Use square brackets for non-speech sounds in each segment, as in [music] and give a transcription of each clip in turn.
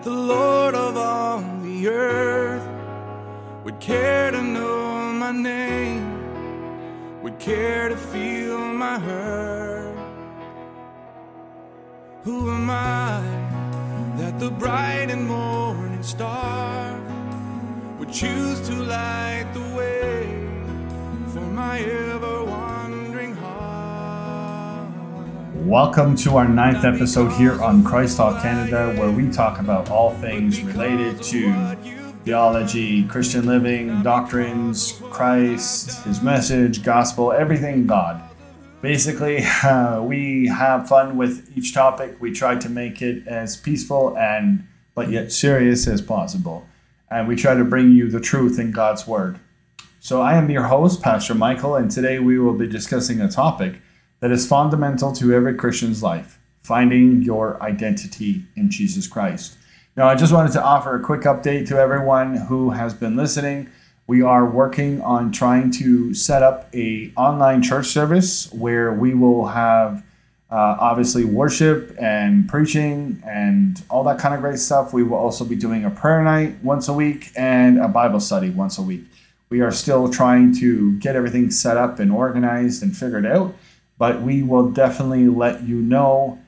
That the Lord of all the earth would care to know my name, would care to feel my hurt? Who am I that the bright and morning star would choose to light the way for my Welcome to our ninth episode here on Christ Talk Canada, where we talk about all things related to theology, Christian living, doctrines, Christ, His message, gospel, everything God. Basically, uh, [laughs] we have fun with each topic. We try to make it as peaceful and but yet serious as possible, and we try to bring you the truth in God's Word. So, I am your host, Pastor Michael, and today we will be discussing a topic that is fundamental to every Christian's life finding your identity in Jesus Christ. Now, I just wanted to offer a quick update to everyone who has been listening. We are working on trying to set up a online church service where we will have uh, obviously worship and preaching and all that kind of great stuff. We will also be doing a prayer night once a week and a Bible study once a week. We are still trying to get everything set up and organized and figured out, but we will definitely let you know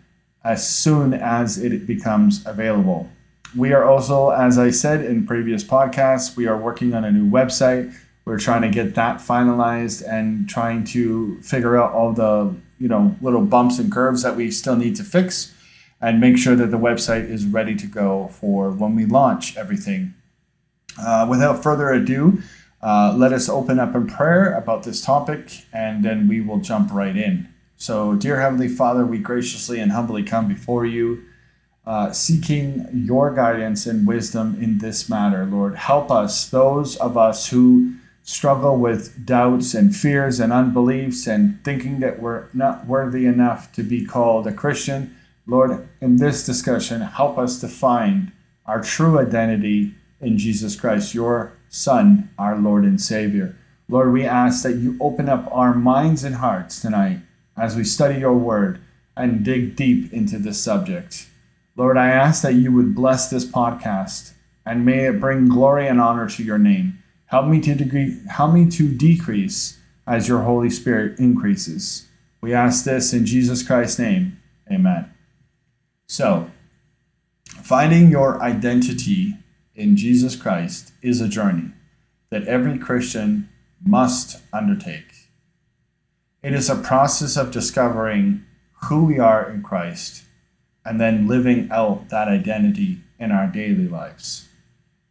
as soon as it becomes available. We are also, as I said in previous podcasts, we are working on a new website. We're trying to get that finalized and trying to figure out all the you know little bumps and curves that we still need to fix and make sure that the website is ready to go for when we launch everything. Uh, without further ado, uh, let us open up in prayer about this topic and then we will jump right in. So, dear Heavenly Father, we graciously and humbly come before you, uh, seeking your guidance and wisdom in this matter. Lord, help us, those of us who struggle with doubts and fears and unbeliefs and thinking that we're not worthy enough to be called a Christian. Lord, in this discussion, help us to find our true identity in Jesus Christ, your Son, our Lord and Savior. Lord, we ask that you open up our minds and hearts tonight as we study your word and dig deep into this subject. Lord, I ask that you would bless this podcast and may it bring glory and honor to your name. Help me to degree, help me to decrease as your Holy Spirit increases. We ask this in Jesus Christ's name. Amen. So, finding your identity in Jesus Christ is a journey that every Christian must undertake. It is a process of discovering who we are in Christ and then living out that identity in our daily lives.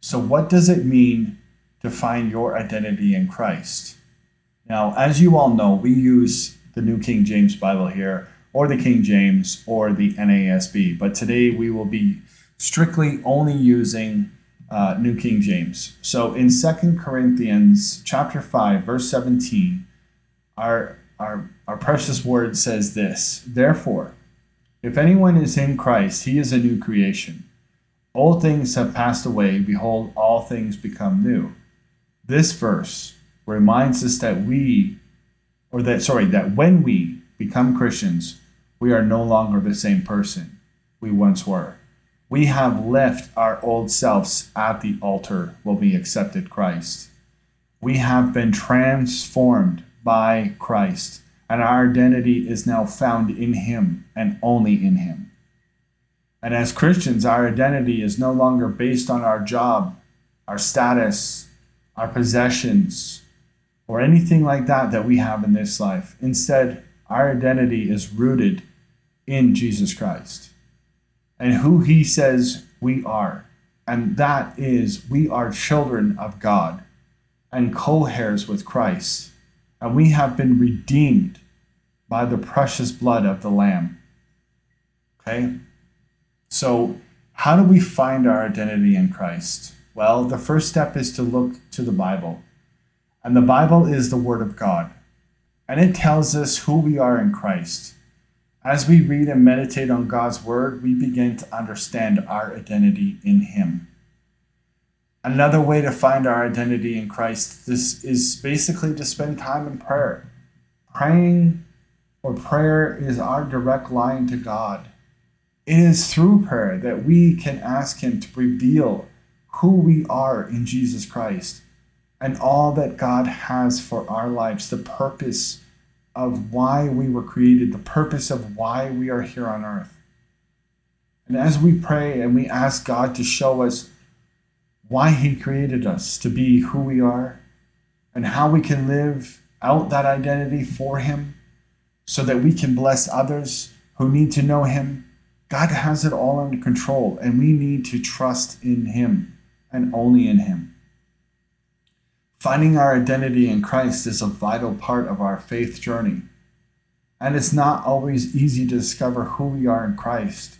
So, what does it mean to find your identity in Christ? Now, as you all know, we use the New King James Bible here, or the King James, or the NASB, but today we will be strictly only using uh, New King James. So in Second Corinthians chapter 5, verse 17, our, our, our precious word says this Therefore, if anyone is in Christ, he is a new creation. Old things have passed away, behold, all things become new. This verse reminds us that we, or that, sorry, that when we become Christians, we are no longer the same person we once were. We have left our old selves at the altar when we accepted Christ. We have been transformed by Christ, and our identity is now found in Him and only in Him. And as Christians, our identity is no longer based on our job, our status, our possessions, or anything like that that we have in this life. Instead, our identity is rooted in Jesus Christ and who he says we are. And that is, we are children of God and co heirs with Christ. And we have been redeemed by the precious blood of the Lamb. Okay? So, how do we find our identity in Christ? Well, the first step is to look to the Bible. And the Bible is the Word of God. And it tells us who we are in Christ. As we read and meditate on God's Word, we begin to understand our identity in Him. Another way to find our identity in Christ this is basically to spend time in prayer. Praying or prayer is our direct line to God. It is through prayer that we can ask Him to reveal who we are in Jesus Christ and all that God has for our lives, the purpose of why we were created, the purpose of why we are here on earth. And as we pray and we ask God to show us why He created us to be who we are and how we can live out that identity for Him so that we can bless others who need to know Him, God has it all under control, and we need to trust in Him and only in Him. Finding our identity in Christ is a vital part of our faith journey. And it's not always easy to discover who we are in Christ,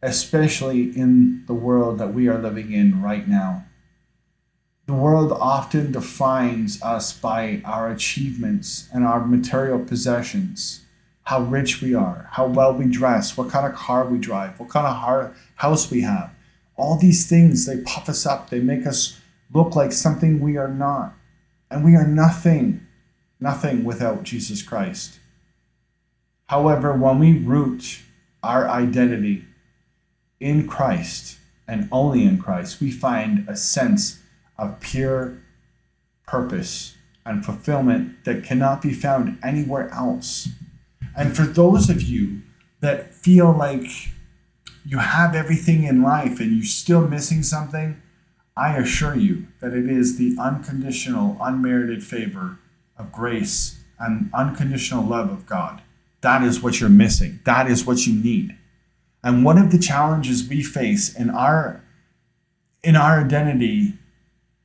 especially in the world that we are living in right now. The world often defines us by our achievements and our material possessions, how rich we are, how well we dress, what kind of car we drive, what kind of house we have. All these things, they puff us up, they make us look like something we are not. And we are nothing, nothing without Jesus Christ. However, when we root our identity in Christ and only in Christ, we find a sense of pure purpose and fulfillment that cannot be found anywhere else. And for those of you that feel like you have everything in life and you're still missing something, I assure you that it is the unconditional, unmerited favor of grace and unconditional love of God. That is what you're missing. That is what you need. And one of the challenges we face in our in our identity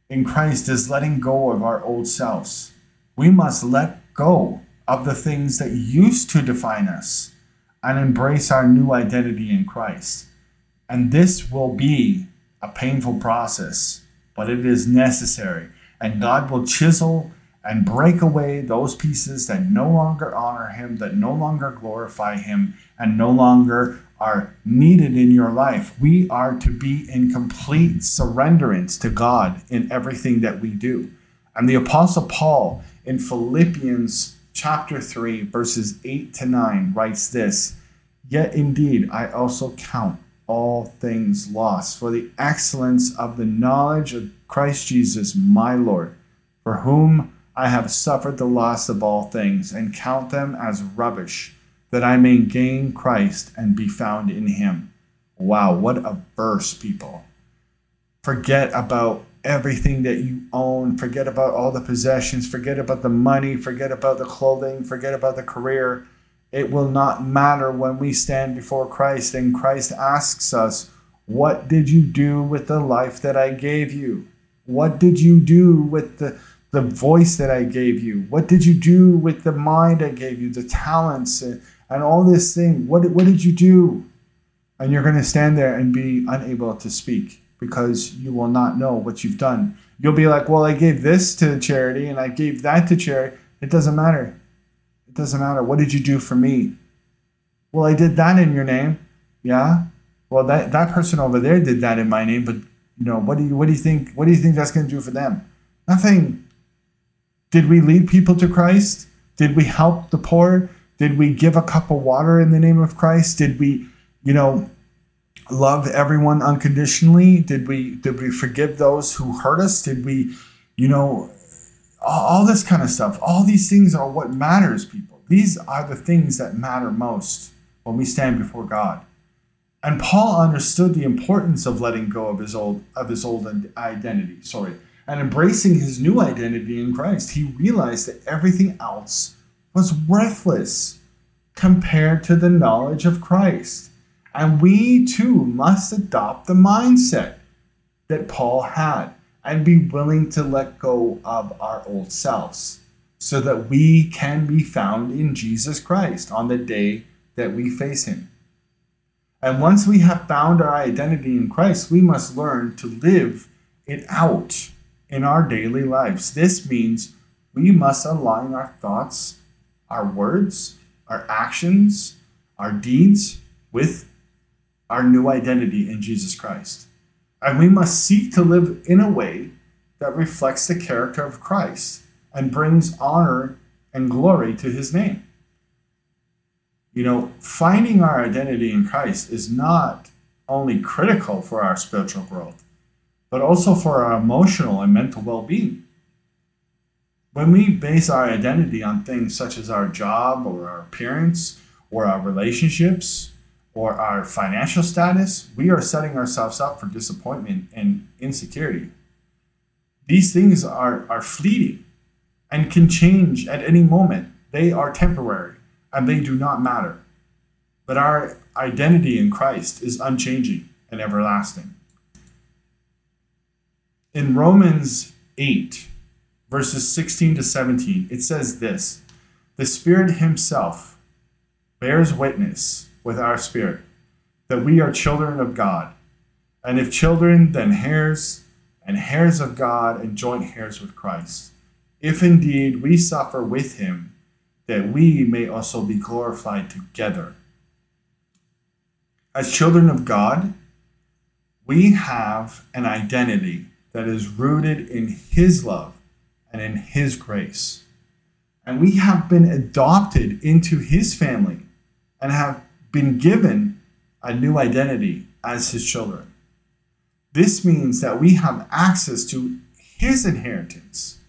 in Christ is letting go of our old selves. We must let go of the things that used to define us and embrace our new identity in Christ. And this will be a painful process, but it is necessary. And God will chisel and break away those pieces that no longer honor Him, that no longer glorify Him, and no longer are needed in your life. We are to be in complete surrenderance to God in everything that we do. And the Apostle Paul in Philippians chapter 3, verses 8 to 9, writes this Yet indeed, I also count all things lost for the excellence of the knowledge of Christ Jesus, my Lord, for whom I have suffered the loss of all things, and count them as rubbish, that I may gain Christ and be found in him. Wow, what a verse, people. Forget about everything that you own, forget about all the possessions, forget about the money, forget about the clothing, forget about the career it will not matter when we stand before Christ and Christ asks us, What did you do with the life that I gave you? What did you do with the, the voice that I gave you? What did you do with the mind I gave you, the talents and, and all this thing? What, what did you do? And you're going to stand there and be unable to speak because you will not know what you've done. You'll be like, Well, I gave this to charity and I gave that to charity. It doesn't matter it doesn't matter. What did you do for me? Well, I did that in your name. Yeah. Well, that, that person over there did that in my name, but you know, what do you what do you think what do you think that's to do for them? Nothing. Did we lead people to Christ? Did we help the poor? Did we give a cup of water in the name of Christ? Did we, you know, love everyone unconditionally? Did we did we forgive those who hurt us? Did we, you know, all this kind of stuff. All these things are what matters, people. These are the things that matter most when we stand before God. And Paul understood the importance of letting go of his old of his old identity, sorry, and embracing his new identity in Christ. He realized that everything else was worthless compared to the knowledge of Christ. And we too must adopt the mindset that Paul had and be willing to let go of our old selves so that we can be found in Jesus Christ on the day that we face Him. And once we have found our identity in Christ, we must learn to live it out in our daily lives. This means we must align our thoughts, our words, our actions, our deeds with our new identity in Jesus Christ. And we must seek to live in a way that reflects the character of Christ and brings honor and glory to his name. You know, finding our identity in Christ is not only critical for our spiritual growth, but also for our emotional and mental well being. When we base our identity on things such as our job or our appearance or our relationships or our financial status, we are setting ourselves up for disappointment and insecurity. These things are, are fleeting and can change at any moment. They are temporary and they do not matter. But our identity in Christ is unchanging and everlasting. In Romans 8, verses 16 to 17, it says this The Spirit Himself bears witness with our spirit that we are children of God. And if children, then heirs, and heirs of God, and joint heirs with Christ. If indeed we suffer with Him, that we may also be glorified together. As children of God, we have an identity that is rooted in His love and in His grace. And we have been adopted into His family and have been given a new identity as His children. This means that we have access to His inheritance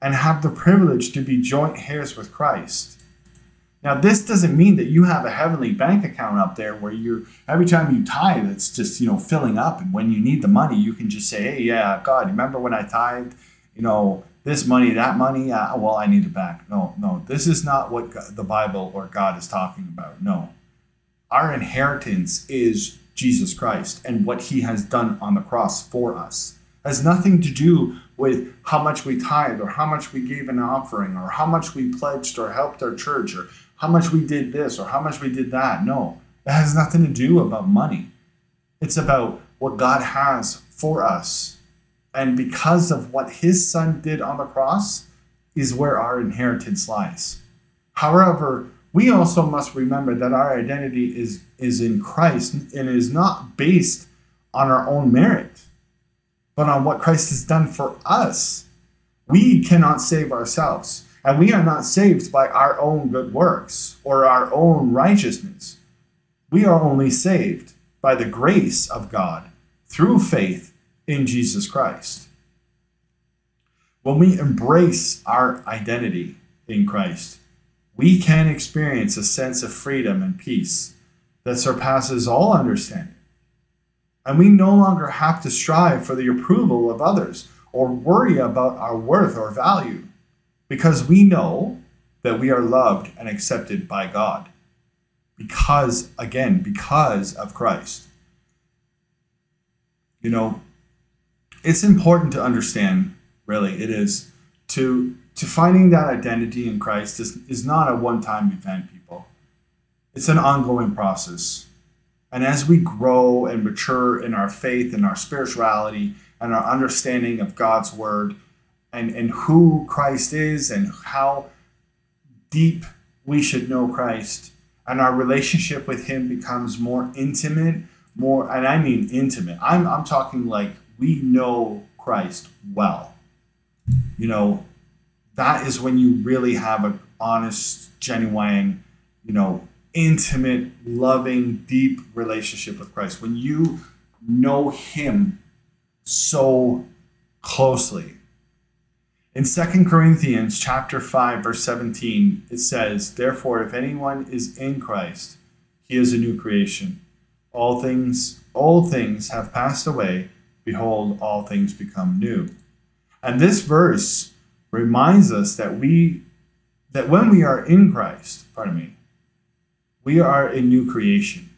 and have the privilege to be joint heirs with Christ. Now, this doesn't mean that you have a heavenly bank account up there where you're every time you tithe, it's just you know filling up, and when you need the money, you can just say, "Hey, yeah, God, remember when I tithed? You know, this money, that money. Uh, well, I need it back." No, no, this is not what God, the Bible or God is talking about. No, our inheritance is Jesus Christ and what He has done on the cross for us. It has nothing to do with how much we tithe or how much we gave an offering or how much we pledged or helped our church or how much we did this or how much we did that. No, it has nothing to do about money. It's about what God has for us. And because of what his son did on the cross, is where our inheritance lies. However, we also must remember that our identity is, is in Christ and is not based on our own merit, but on what Christ has done for us. We cannot save ourselves. And we are not saved by our own good works or our own righteousness. We are only saved by the grace of God through faith in Jesus Christ. When we embrace our identity in Christ, we can experience a sense of freedom and peace that surpasses all understanding. And we no longer have to strive for the approval of others or worry about our worth or value because we know that we are loved and accepted by God. Because, again, because of Christ. You know, it's important to understand, really, it is, to, to finding that identity in Christ is, is not a one time event, people. It's an ongoing process. And as we grow and mature in our faith and our spirituality and our understanding of God's word, and, and who Christ is and how deep we should know Christ. And our relationship with Him becomes more intimate, more, and I mean intimate. I'm, I'm talking like we know Christ well. You know, that is when you really have an honest, genuine, you know, intimate, loving, deep relationship with Christ. When you know Him so closely in 2 Corinthians chapter 5 verse 17 it says, "Therefore if anyone is in Christ, he is a new creation. All things all things have passed away; behold, all things become new." And this verse reminds us that we that when we are in Christ, pardon me, we are a new creation.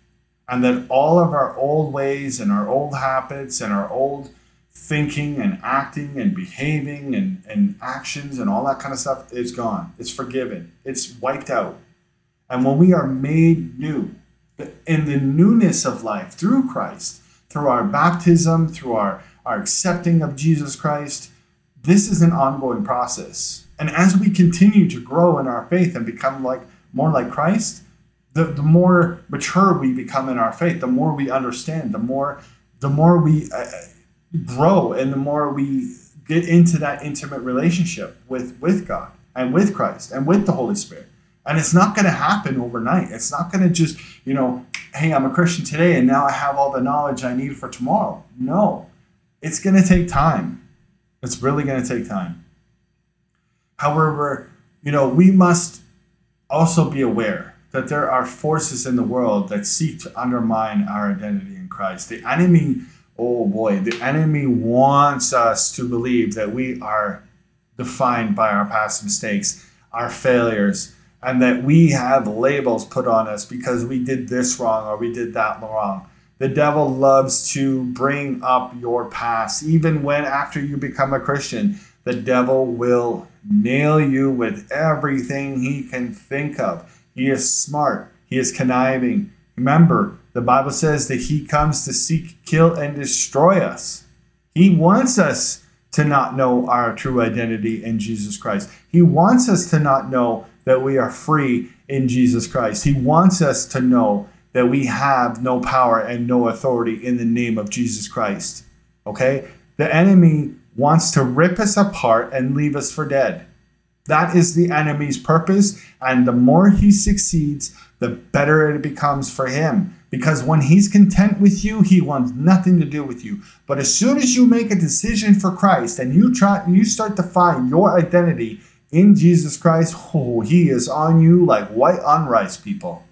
And that all of our old ways and our old habits and our old thinking and acting and behaving and, and actions and all that kind of stuff is gone. It's forgiven. It's wiped out. And when we are made new, in the newness of life through Christ, through our baptism, through our, our accepting of Jesus Christ, this is an ongoing process. And as we continue to grow in our faith and become like more like Christ, the, the more mature we become in our faith, the more we understand, the more the more we uh, grow and the more we get into that intimate relationship with with God and with Christ and with the Holy Spirit And it's not going to happen overnight. It's not going to just, you know, hey, I'm a Christian today and now I have all the knowledge I need for tomorrow. No, it's going to take time. It's really going to take time. However, you know, we must also be aware that there are forces in the world that seek to undermine our identity in Christ. The enemy, oh boy, the enemy wants us to believe that we are defined by our past mistakes, our failures, and that we have labels put on us because we did this wrong or we did that wrong. The devil loves to bring up your past. Even when, after you become a Christian, the devil will nail you with everything he can think of. He is smart, he is conniving. Remember, the Bible says that he comes to seek, kill, and destroy us. He wants us to not know our true identity in Jesus Christ. He wants us to not know that we are free in Jesus Christ. He wants us to know that we have no power and no authority in the name of Jesus Christ. Okay? The enemy wants to rip us apart and leave us for dead. That is the enemy's purpose. And the more he succeeds, the better it becomes for him. Because when he's content with you, he wants nothing to do with you. But as soon as you make a decision for Christ and you try you start to find your identity in Jesus Christ, oh, he is on you like white on rice, people.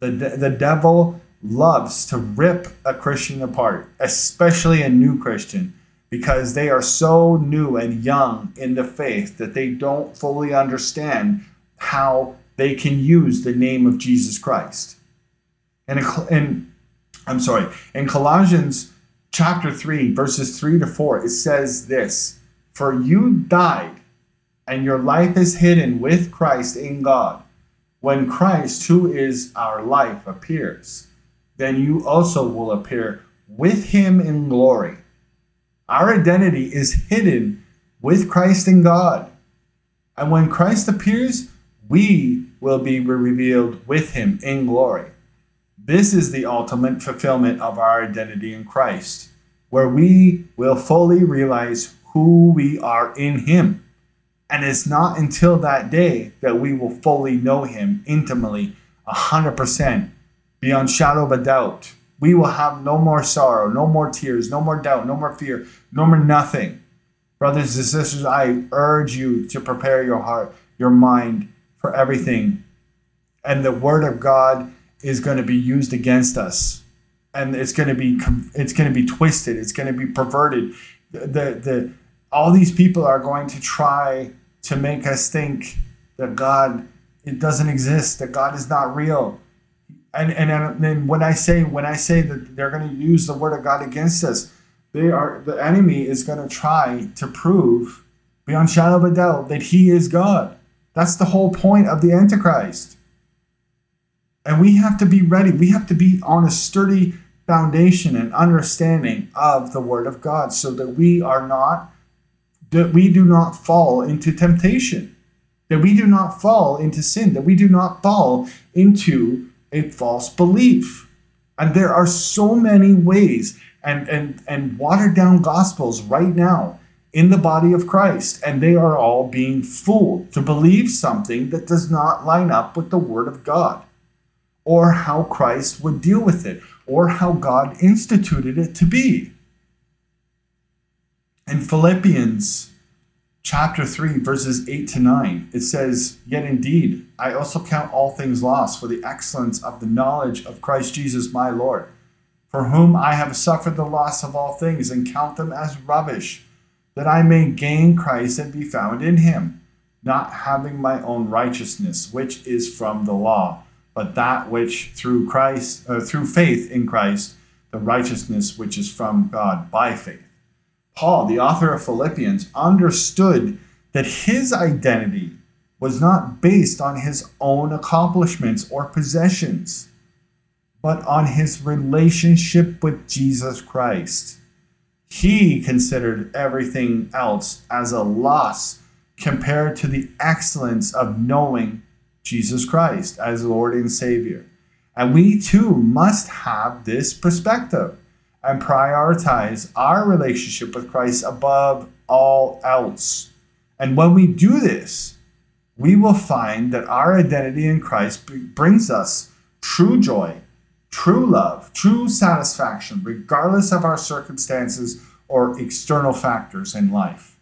The, the devil loves to rip a Christian apart, especially a new Christian, because they are so new and young in the faith that they don't fully understand how they can use the name of Jesus Christ. And in, I'm sorry, in Colossians chapter 3, verses 3 to 4, it says this For you died and your life is hidden with Christ in God. When Christ, who is our life, appears, then you also will appear with him in glory. Our identity is hidden with Christ in God. And when Christ appears, we will be revealed with him in glory. This is the ultimate fulfillment of our identity in Christ, where we will fully realize who we are in him. And it's not until that day that we will fully know him intimately, 100%, beyond shadow of a doubt. We will have no more sorrow, no more tears, no more doubt, no more fear, no more nothing. Brothers and sisters, I urge you to prepare your heart, your mind for everything. And the word of God is going to be used against us. And it's going to be it's going to be twisted, it's going to be perverted. The the all these people are going to try to make us think that God it doesn't exist, that God is not real. And and then when I say when I say that they're going to use the word of God against us, they are the enemy is going to try to prove beyond shadow of a doubt that he is God. That's the whole point of the Antichrist. And we have to be ready. We have to be on a sturdy foundation and understanding of the Word of God so that we are not that we do not fall into temptation, that we do not fall into sin, that we do not fall into a false belief. And there are so many ways and, and, and watered down gospels right now in the body of Christ, and they are all being fooled to believe something that does not line up with the Word of God, or how Christ would deal with it, or how God instituted it to be. In Philippians chapter 3, verses 8 to 9, it says, Yet indeed, I also count all things lost for the excellence of the knowledge of Christ Jesus my Lord, for whom I have suffered the loss of all things, and count them as rubbish, that I may gain Christ and be found in him, not having my own righteousness, which is from the law, but that which through Christ, uh, through faith in Christ, the righteousness which is from God by faith. Paul, the author of Philippians, understood that his identity was not based on his own accomplishments or possessions, but on his relationship with Jesus Christ. He considered everything else as a loss compared to the excellence of knowing Jesus Christ as Lord and Savior. And we too must have this perspective and prioritize our relationship with Christ above all else. And when we do this, we will find that our identity in Christ brings us true joy, true love, true satisfaction, regardless of our circumstances or external factors in life.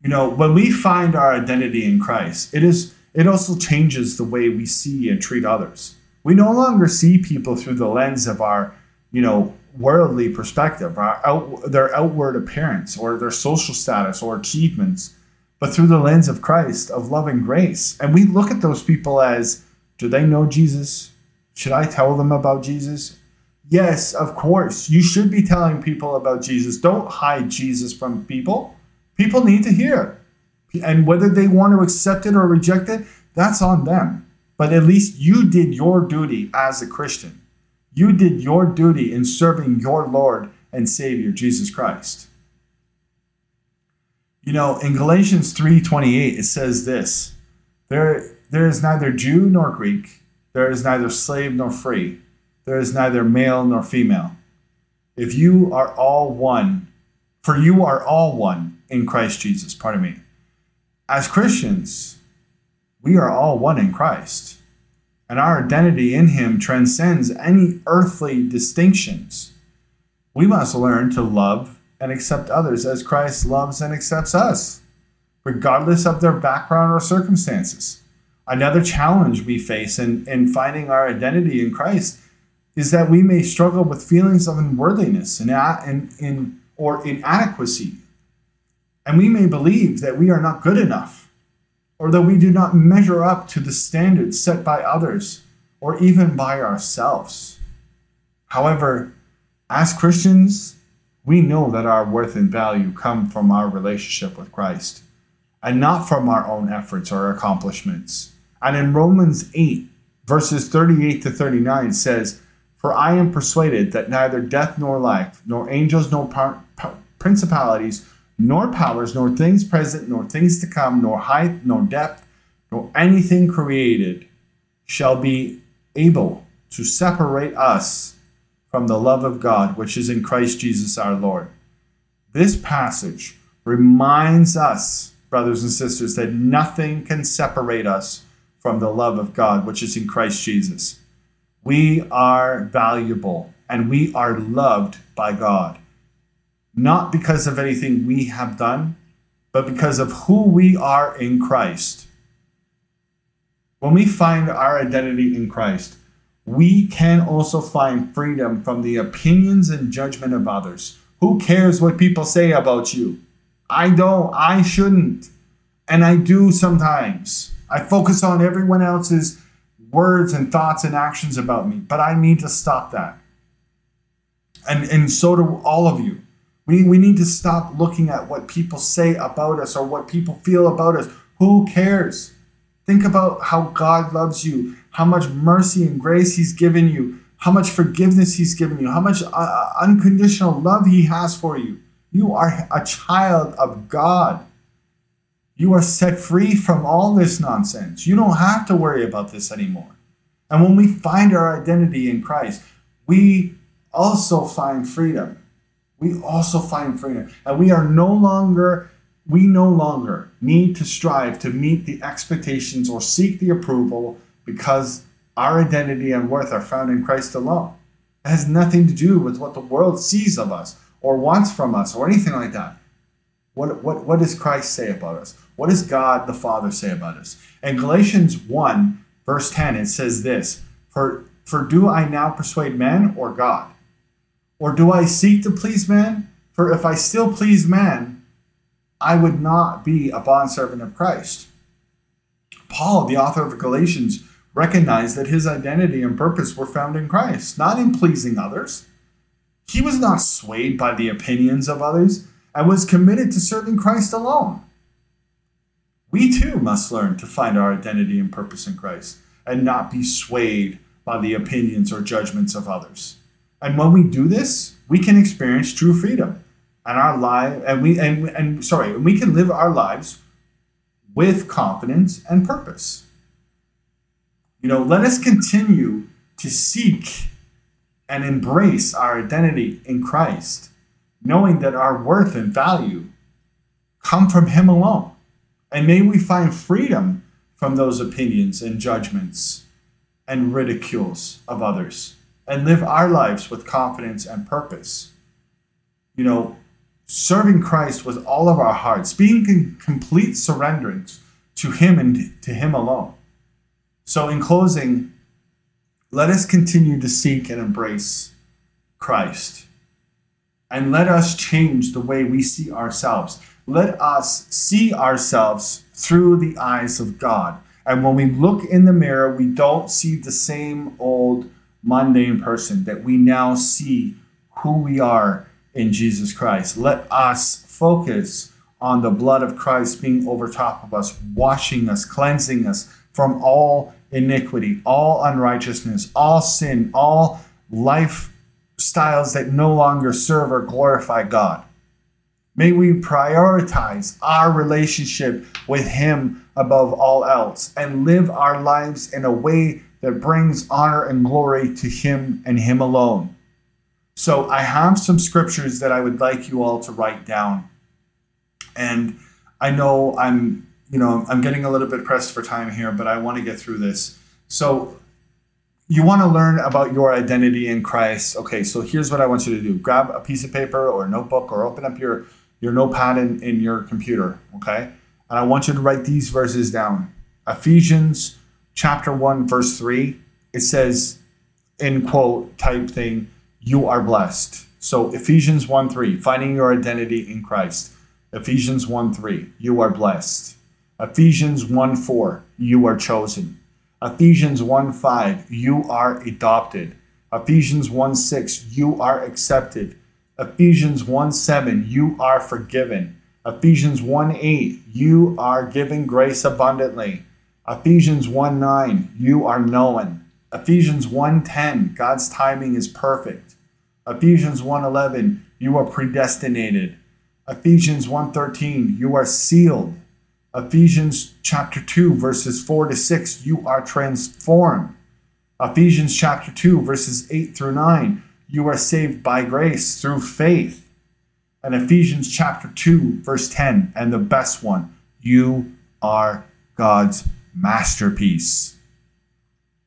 You know, when we find our identity in Christ, it is it also changes the way we see and treat others. We no longer see people through the lens of our, you know, worldly perspective, out, their outward appearance or their social status or achievements, but through the lens of Christ, of love and grace. And we look at those people as do they know Jesus? Should I tell them about Jesus? Yes, of course. You should be telling people about Jesus. Don't hide Jesus from people. People need to hear. And whether they want to accept it or reject it, that's on them. But at least you did your duty as a Christian. You did your duty in serving your Lord and Savior, Jesus Christ. You know, in Galatians 3:28 it says this, there there is neither Jew nor Greek, there is neither slave nor free, there is neither male nor female. If you are all one, for you are all one in Christ Jesus, pardon me. As Christians, we are all one in Christ and our identity in Him transcends any earthly distinctions. We must learn to love and accept others as Christ loves and accepts us, regardless of their background or circumstances. Another challenge we face in, in finding our identity in Christ is that we may struggle with feelings of unworthiness and, in, in, or inadequacy. And we may believe that we are not good enough or that we do not measure up to the standards set by others or even by ourselves. However, as Christians, we know that our worth and value come from our relationship with Christ and not from our own efforts or accomplishments. And in Romans 8, verses 38 to 39 says, For I am persuaded that neither death nor life, nor angels nor par- principalities, nor powers, nor things present, nor things to come, nor height, nor depth, nor anything created shall be able to separate us from the love of God which is in Christ Jesus our Lord. This passage reminds us, brothers and sisters, that nothing can separate us from the love of God which is in Christ Jesus. We are valuable and we are loved by God not because of anything we have done, but because of who we are in Christ. When we find our identity in Christ, we can also find freedom from the opinions and judgment of others. Who cares what people say about you? I don't. I shouldn't. And I do sometimes. I focus on everyone else's words and thoughts and actions about me, but I need to stop that. And, and so do all of you. We, we need to stop looking at what people say about us or what people feel about us. Who cares? Think about how God loves you, how much mercy and grace He's given you, how much forgiveness He's given you, how much uh, uh unconditional love He has for you. You are a child of God. You are set free from all this nonsense. You don't have to worry about this anymore. And when we find our identity in Christ, we also find freedom we also find freedom. And we are no longer, we no longer need to strive to meet the expectations or seek the approval because our identity and worth are found in Christ alone. It has nothing to do with what the world sees of us or wants from us or anything like that. What, what, what does Christ say about us? What does God the Father say about us? In Galatians 1, verse 10, it says this For, for do I now persuade men or God? Or do I seek to please man? For if I still please man, I would not be a bondservant of Christ. Paul, the author of Galatians, recognized that his identity and purpose were found in Christ, not in pleasing others. He was not swayed by the opinions of others and was committed to serving Christ alone. We too must learn to find our identity and purpose in Christ and not be swayed by the opinions or judgments of others. And when we do this, we can experience true freedom and our life and we and, and sorry, we can live our lives with confidence and purpose. You know, let us continue to seek and embrace our identity in Christ, knowing that our worth and value come from Him alone And may we find freedom from those opinions and judgments and ridicules of others and live our lives with confidence and purpose. You know, serving Christ with all of our hearts, being in complete surrenderance to Him and to Him alone. So, in closing, let us continue to seek and embrace Christ. And let us change the way we see ourselves. Let us see ourselves through the eyes of God. And when we look in the mirror, we don't see the same old mundane person, that we now see who we are in Jesus Christ. Let us focus on the blood of Christ being over top of us, washing us, cleansing us from all iniquity, all unrighteousness, all sin, all lifestyles that no longer serve or glorify God. May we prioritize our relationship with Him above all else and live our lives in a way that brings honor and glory to Him and Him alone. So, I have some scriptures that I would like you all to write down. And I know I'm, you know, I'm getting a little bit pressed for time here, but I want to get through this. So, you want to learn about your identity in Christ. Okay, so here's what I want you to do grab a piece of paper or a notebook or open up your your notepad in, in your computer, okay? And I want you to write these verses down. Ephesians chapter 1, verse 3, it says, in quote type thing, you are blessed. So Ephesians 1 3, finding your identity in Christ. Ephesians 1 3, you are blessed. Ephesians 1 4, you are chosen. Ephesians 1 5, you are adopted. Ephesians 1 6, you are accepted. Ephesians 1 7, you are forgiven. Ephesians 1 8, you are given grace abundantly. Ephesians 1 9, you are known. Ephesians 1 10, God's timing is perfect. Ephesians 1 11, you are predestinated. Ephesians 1 13, you are sealed. Ephesians chapter 2, verses 4 to 6, you are transformed. Ephesians chapter 2, verses 8 through 9, you are saved by grace through faith. And Ephesians chapter 2, verse 10, and the best one, you are God's masterpiece.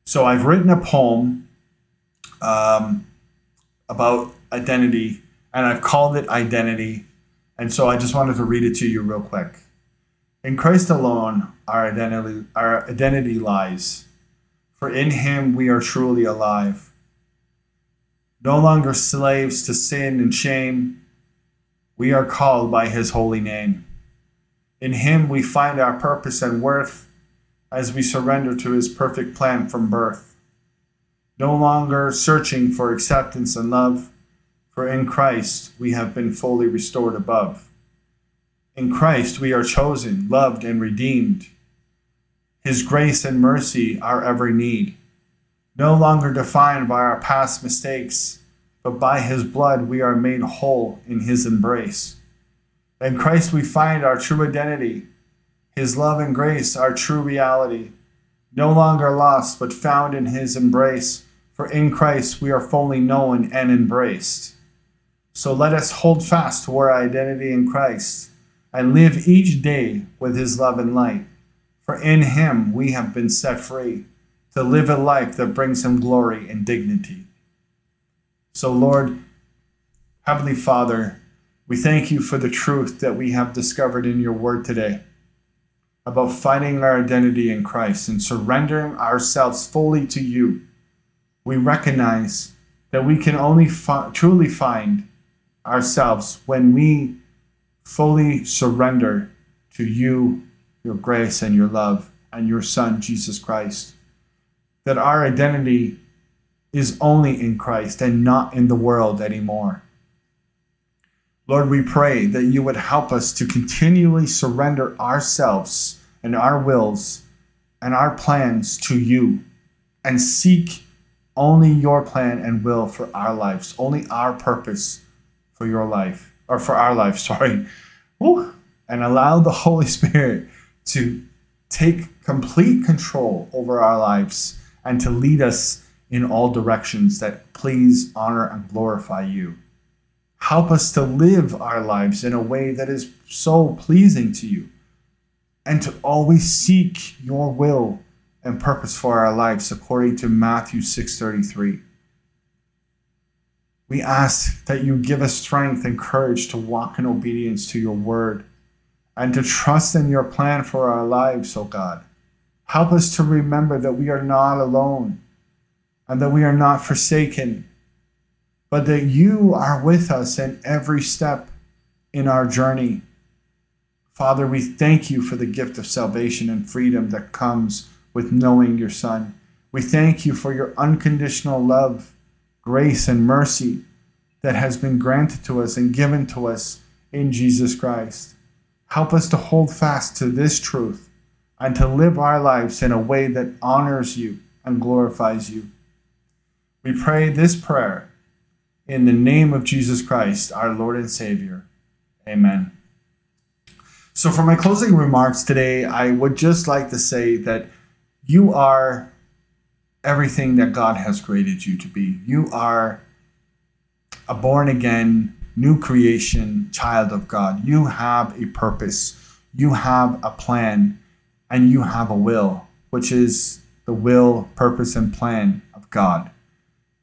So I've written a poem um, about identity, and I've called it Identity. And so I just wanted to read it to you real quick. In Christ alone, our identity, our identity lies, for in him we are truly alive no longer slaves to sin and shame. We are called by his holy name. In him we find our purpose and worth as we surrender to his perfect plan from birth. No longer searching for acceptance and love, for in Christ we have been fully restored above. In Christ we are chosen, loved, and redeemed. His grace and mercy our every need no longer defined by our past mistakes, but by his blood we are made whole in his embrace. In Christ we find our true identity, his love and grace are true reality, no longer lost, but found in his embrace. For in Christ we are fully known and embraced. So let us hold fast to our identity in Christ and live each day with his love and light. For in him we have been set free to live a life that brings him glory and dignity. So, Lord, Heavenly Father, we thank you for the truth that we have discovered in your word today about finding our identity in Christ and surrendering ourselves fully to you. We recognize that we can only fi- truly find ourselves when we fully surrender to you, your grace, and your love, and your Son, Jesus Christ that our identity is only in Christ and not in the world anymore. Lord, we pray that you would help us to continually surrender ourselves and our wills and our plans to you and seek only your plan and will for our lives, only our purpose for your life, or for our life, [laughs] sorry. And allow the Holy Spirit to take complete control over our lives and to lead us in all directions that please, honor, and glorify you. Help us to live our lives in a way that is so pleasing to you. and to always seek your will and purpose for our lives according to Matthew 6:33. We ask that you give us strength and courage to walk in obedience to your word and to trust in your plan for our lives, O oh God. Help us to remember that we are not alone and that we are not forsaken, but that you are with us in every step in our journey. Father, we thank you for the gift of salvation and freedom that comes with knowing your Son. We thank you for your unconditional love grace and mercy that has been granted to us and given to us in Jesus Christ. Help us to hold fast to this truth and to live our lives in a way that honors you and glorifies you. We pray this prayer in the name of Jesus Christ, our Lord and Savior. Amen. So, for my closing remarks today, I would just like to say that you are everything that God has created you to be. You are a born again, new creation child of God. You have a purpose, you have a plan, and you have a will, which is the will, purpose, and plan of God.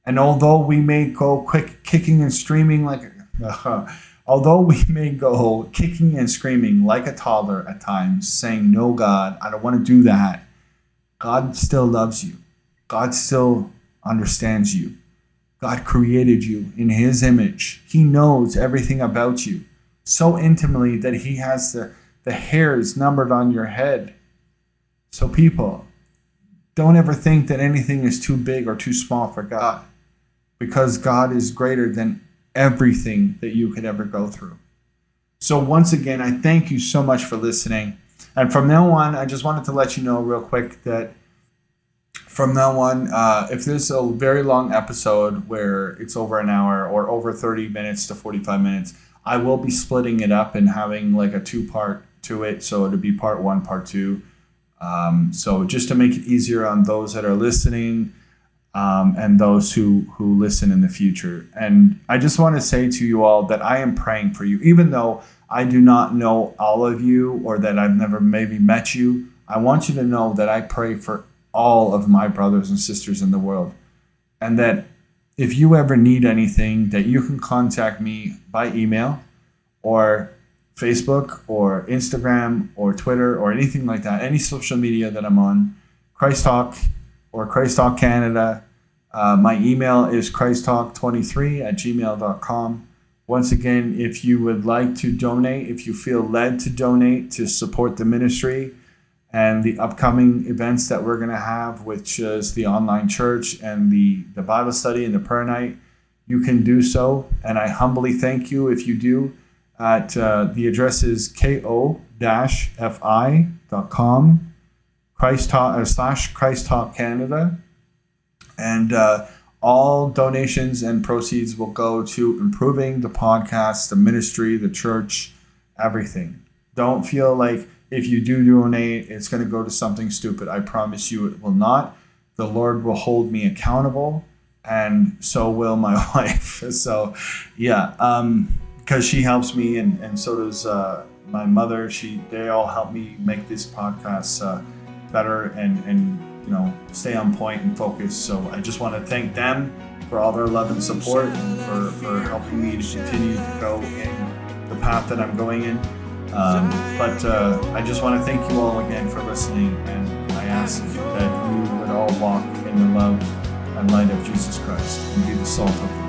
And although we may go quick kicking and screaming like uh, [laughs] although we may go kicking and screaming like a toddler at times, saying, No, God, I don't want to do that, God still loves you. God still understands you. God created you in His image. He knows everything about you so intimately that He has the, the hairs numbered on your head. So, people, don't ever think that anything is too big or too small for God because God is greater than everything that you could ever go through. So, once again, I thank you so much for listening. And from now on, I just wanted to let you know real quick that from now on, uh, if there's a very long episode where it's over an hour or over 30 minutes to 45 minutes, I will be splitting it up and having like a two part to it. So it'll be part one, part two. Um, so just to make it easier on those that are listening um, and those who, who listen in the future. And I just want to say to you all that I am praying for you, even though I do not know all of you or that I've never maybe met you. I want you to know that I pray for all of my brothers and sisters in the world. And that if you ever need anything, that you can contact me by email or Facebook or Instagram or Twitter or anything like that, any social media that I'm on, Christ Talk or Christ Talk Canada. Uh, my email is christtalk23 at gmail.com. Once again, if you would like to donate, if you feel led to donate to support the ministry, and the upcoming events that we're going to have, which is the online church and the, the Bible study and the prayer night, you can do so. And I humbly thank you if you do. At uh, the address is ko-fi.com, Christ Talk, uh, slash Christ Canada. And uh, all donations and proceeds will go to improving the podcast, the ministry, the church, everything. Don't feel like if you do donate, it's going to go to something stupid. I promise you it will not. The Lord will hold me accountable, and so will my [laughs] wife. So, yeah, um, because she helps me, and, and so does uh, my mother. She they all help me make this podcast uh, better and and you know stay on point and focus. So I just want to thank them for all their love and support, and for, for helping me to continue to go in the path that I'm going in. Um, but uh, I just want to thank you all again for listening, and I ask that you would all walk in the love and light of Jesus Christ and be the salt of the.